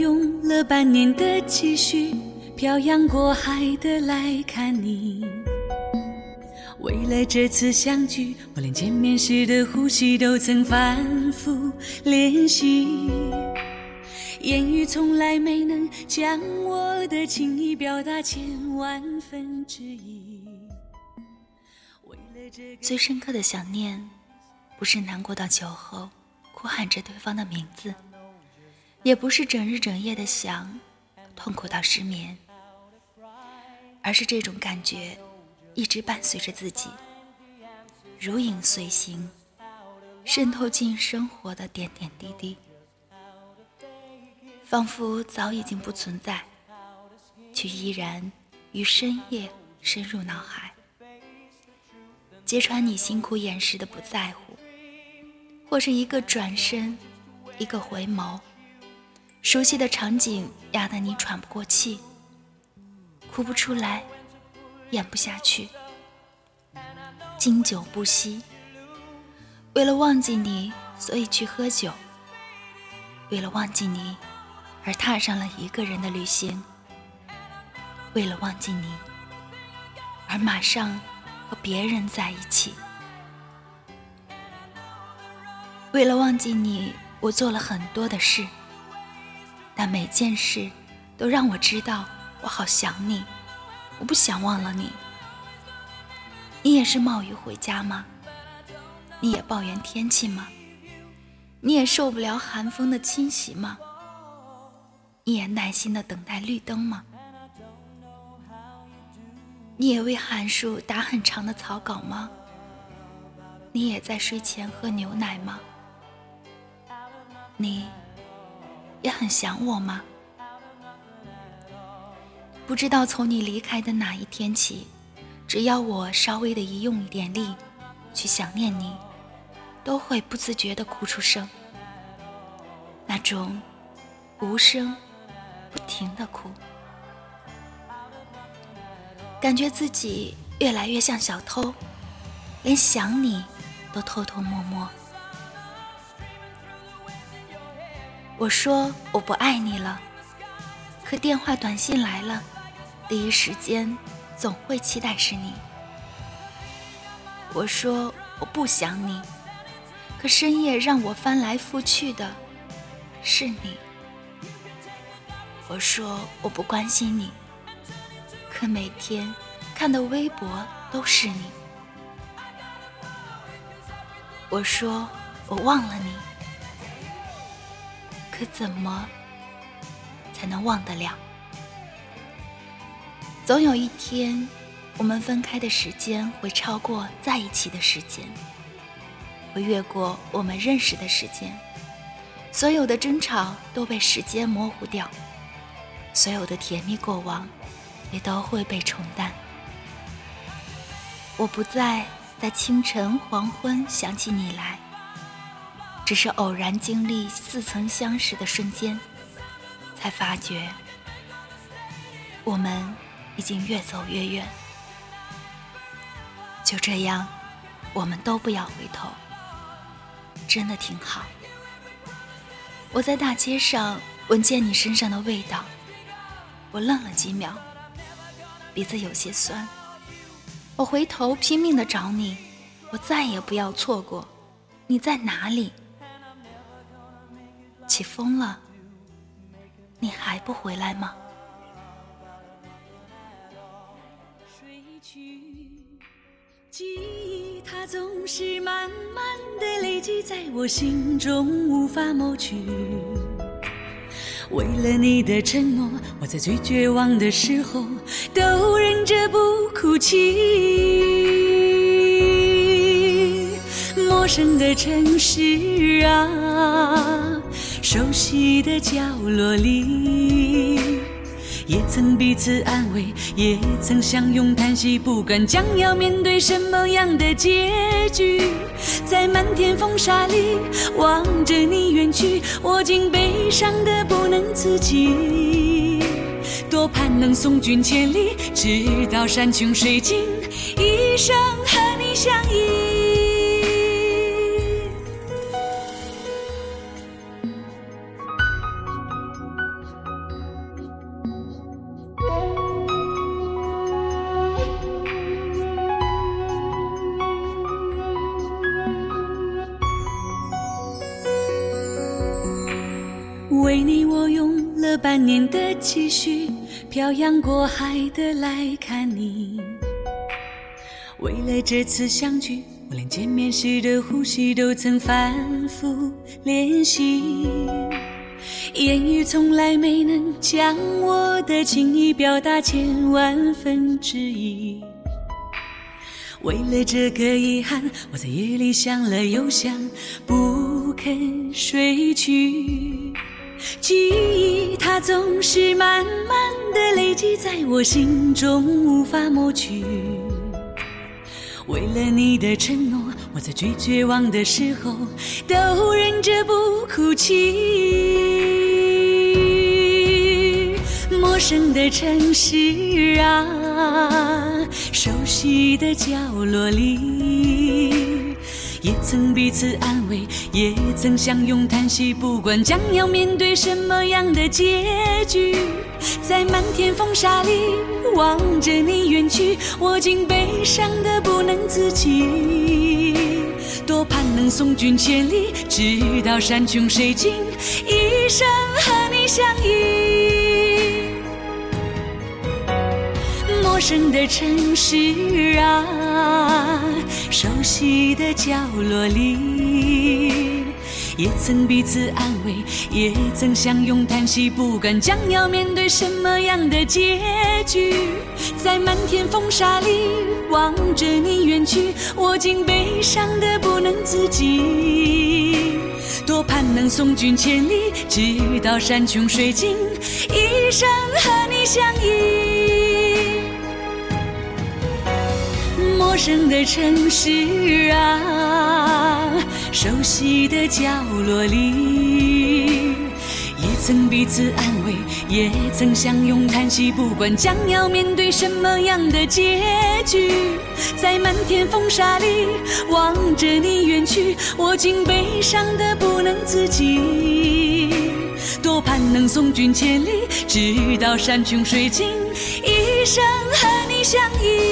用了半年的积蓄，漂洋过海的来看你。为了这次相聚，我连见面时的呼吸都曾反复练习。言语从来没能将我的情意表达千万分之一。为了这最深刻的想念，不是难过到酒后哭喊着对方的名字，也不是整日整夜的想，痛苦到失眠，而是这种感觉一直伴随着自己，如影随形，渗透进生活的点点滴滴。仿佛早已经不存在，却依然于深夜深入脑海，揭穿你辛苦掩饰的不在乎，或是一个转身，一个回眸，熟悉的场景压得你喘不过气，哭不出来，咽不下去，经久不息。为了忘记你，所以去喝酒；为了忘记你。而踏上了一个人的旅行，为了忘记你，而马上和别人在一起。为了忘记你，我做了很多的事，但每件事都让我知道我好想你，我不想忘了你。你也是冒雨回家吗？你也抱怨天气吗？你也受不了寒风的侵袭吗？你也耐心的等待绿灯吗？你也为函数打很长的草稿吗？你也在睡前喝牛奶吗？你也很想我吗？不知道从你离开的哪一天起，只要我稍微的一用一点力去想念你，都会不自觉的哭出声。那种无声。不停的哭，感觉自己越来越像小偷，连想你都偷偷摸摸。我说我不爱你了，可电话短信来了，第一时间总会期待是你。我说我不想你，可深夜让我翻来覆去的是你。我说我不关心你，可每天看的微博都是你。我说我忘了你，可怎么才能忘得了？总有一天，我们分开的时间会超过在一起的时间，会越过我们认识的时间，所有的争吵都被时间模糊掉。所有的甜蜜过往，也都会被冲淡。我不再在清晨黄昏想起你来，只是偶然经历似曾相识的瞬间，才发觉我们已经越走越远。就这样，我们都不要回头，真的挺好。我在大街上闻见你身上的味道。我愣了几秒，鼻子有些酸。我回头拼命的找你，我再也不要错过。你在哪里？起风了，你还不回来吗？睡去，记忆它总是慢慢的累积在我心中，无法抹去。为了你的承诺，我在最绝望的时候都忍着不哭泣。陌生的城市啊，熟悉的角落里。也曾彼此安慰，也曾相拥叹息，不管将要面对什么样的结局，在漫天风沙里望着你远去，我竟悲伤的不能自己。多盼能送君千里，直到山穷水尽，一生和你相依。为你，我用了半年的积蓄，漂洋过海的来看你。为了这次相聚，我连见面时的呼吸都曾反复练习。言语从来没能将我的情意表达千万分之一。为了这个遗憾，我在夜里想了又想，不肯睡去。记忆它总是慢慢的累积在我心中，无法抹去。为了你的承诺，我在最绝望的时候都忍着不哭泣。陌生的城市啊，熟悉的角落里。也曾彼此安慰，也曾相拥叹息，不管将要面对什么样的结局，在漫天风沙里望着你远去，我竟悲伤的不能自己。多盼能送君千里，直到山穷水尽，一生和你相依。陌生的城市啊。熟悉的角落里，也曾彼此安慰，也曾相拥叹息。不管将要面对什么样的结局，在漫天风沙里望着你远去，我竟悲伤的不能自己。多盼能送君千里，直到山穷水尽，一生和你相依。陌生的城市啊，熟悉的角落里，也曾彼此安慰，也曾相拥叹息。不管将要面对什么样的结局，在漫天风沙里望着你远去，我竟悲伤的不能自己。多盼能送君千里，直到山穷水尽，一生和你相依。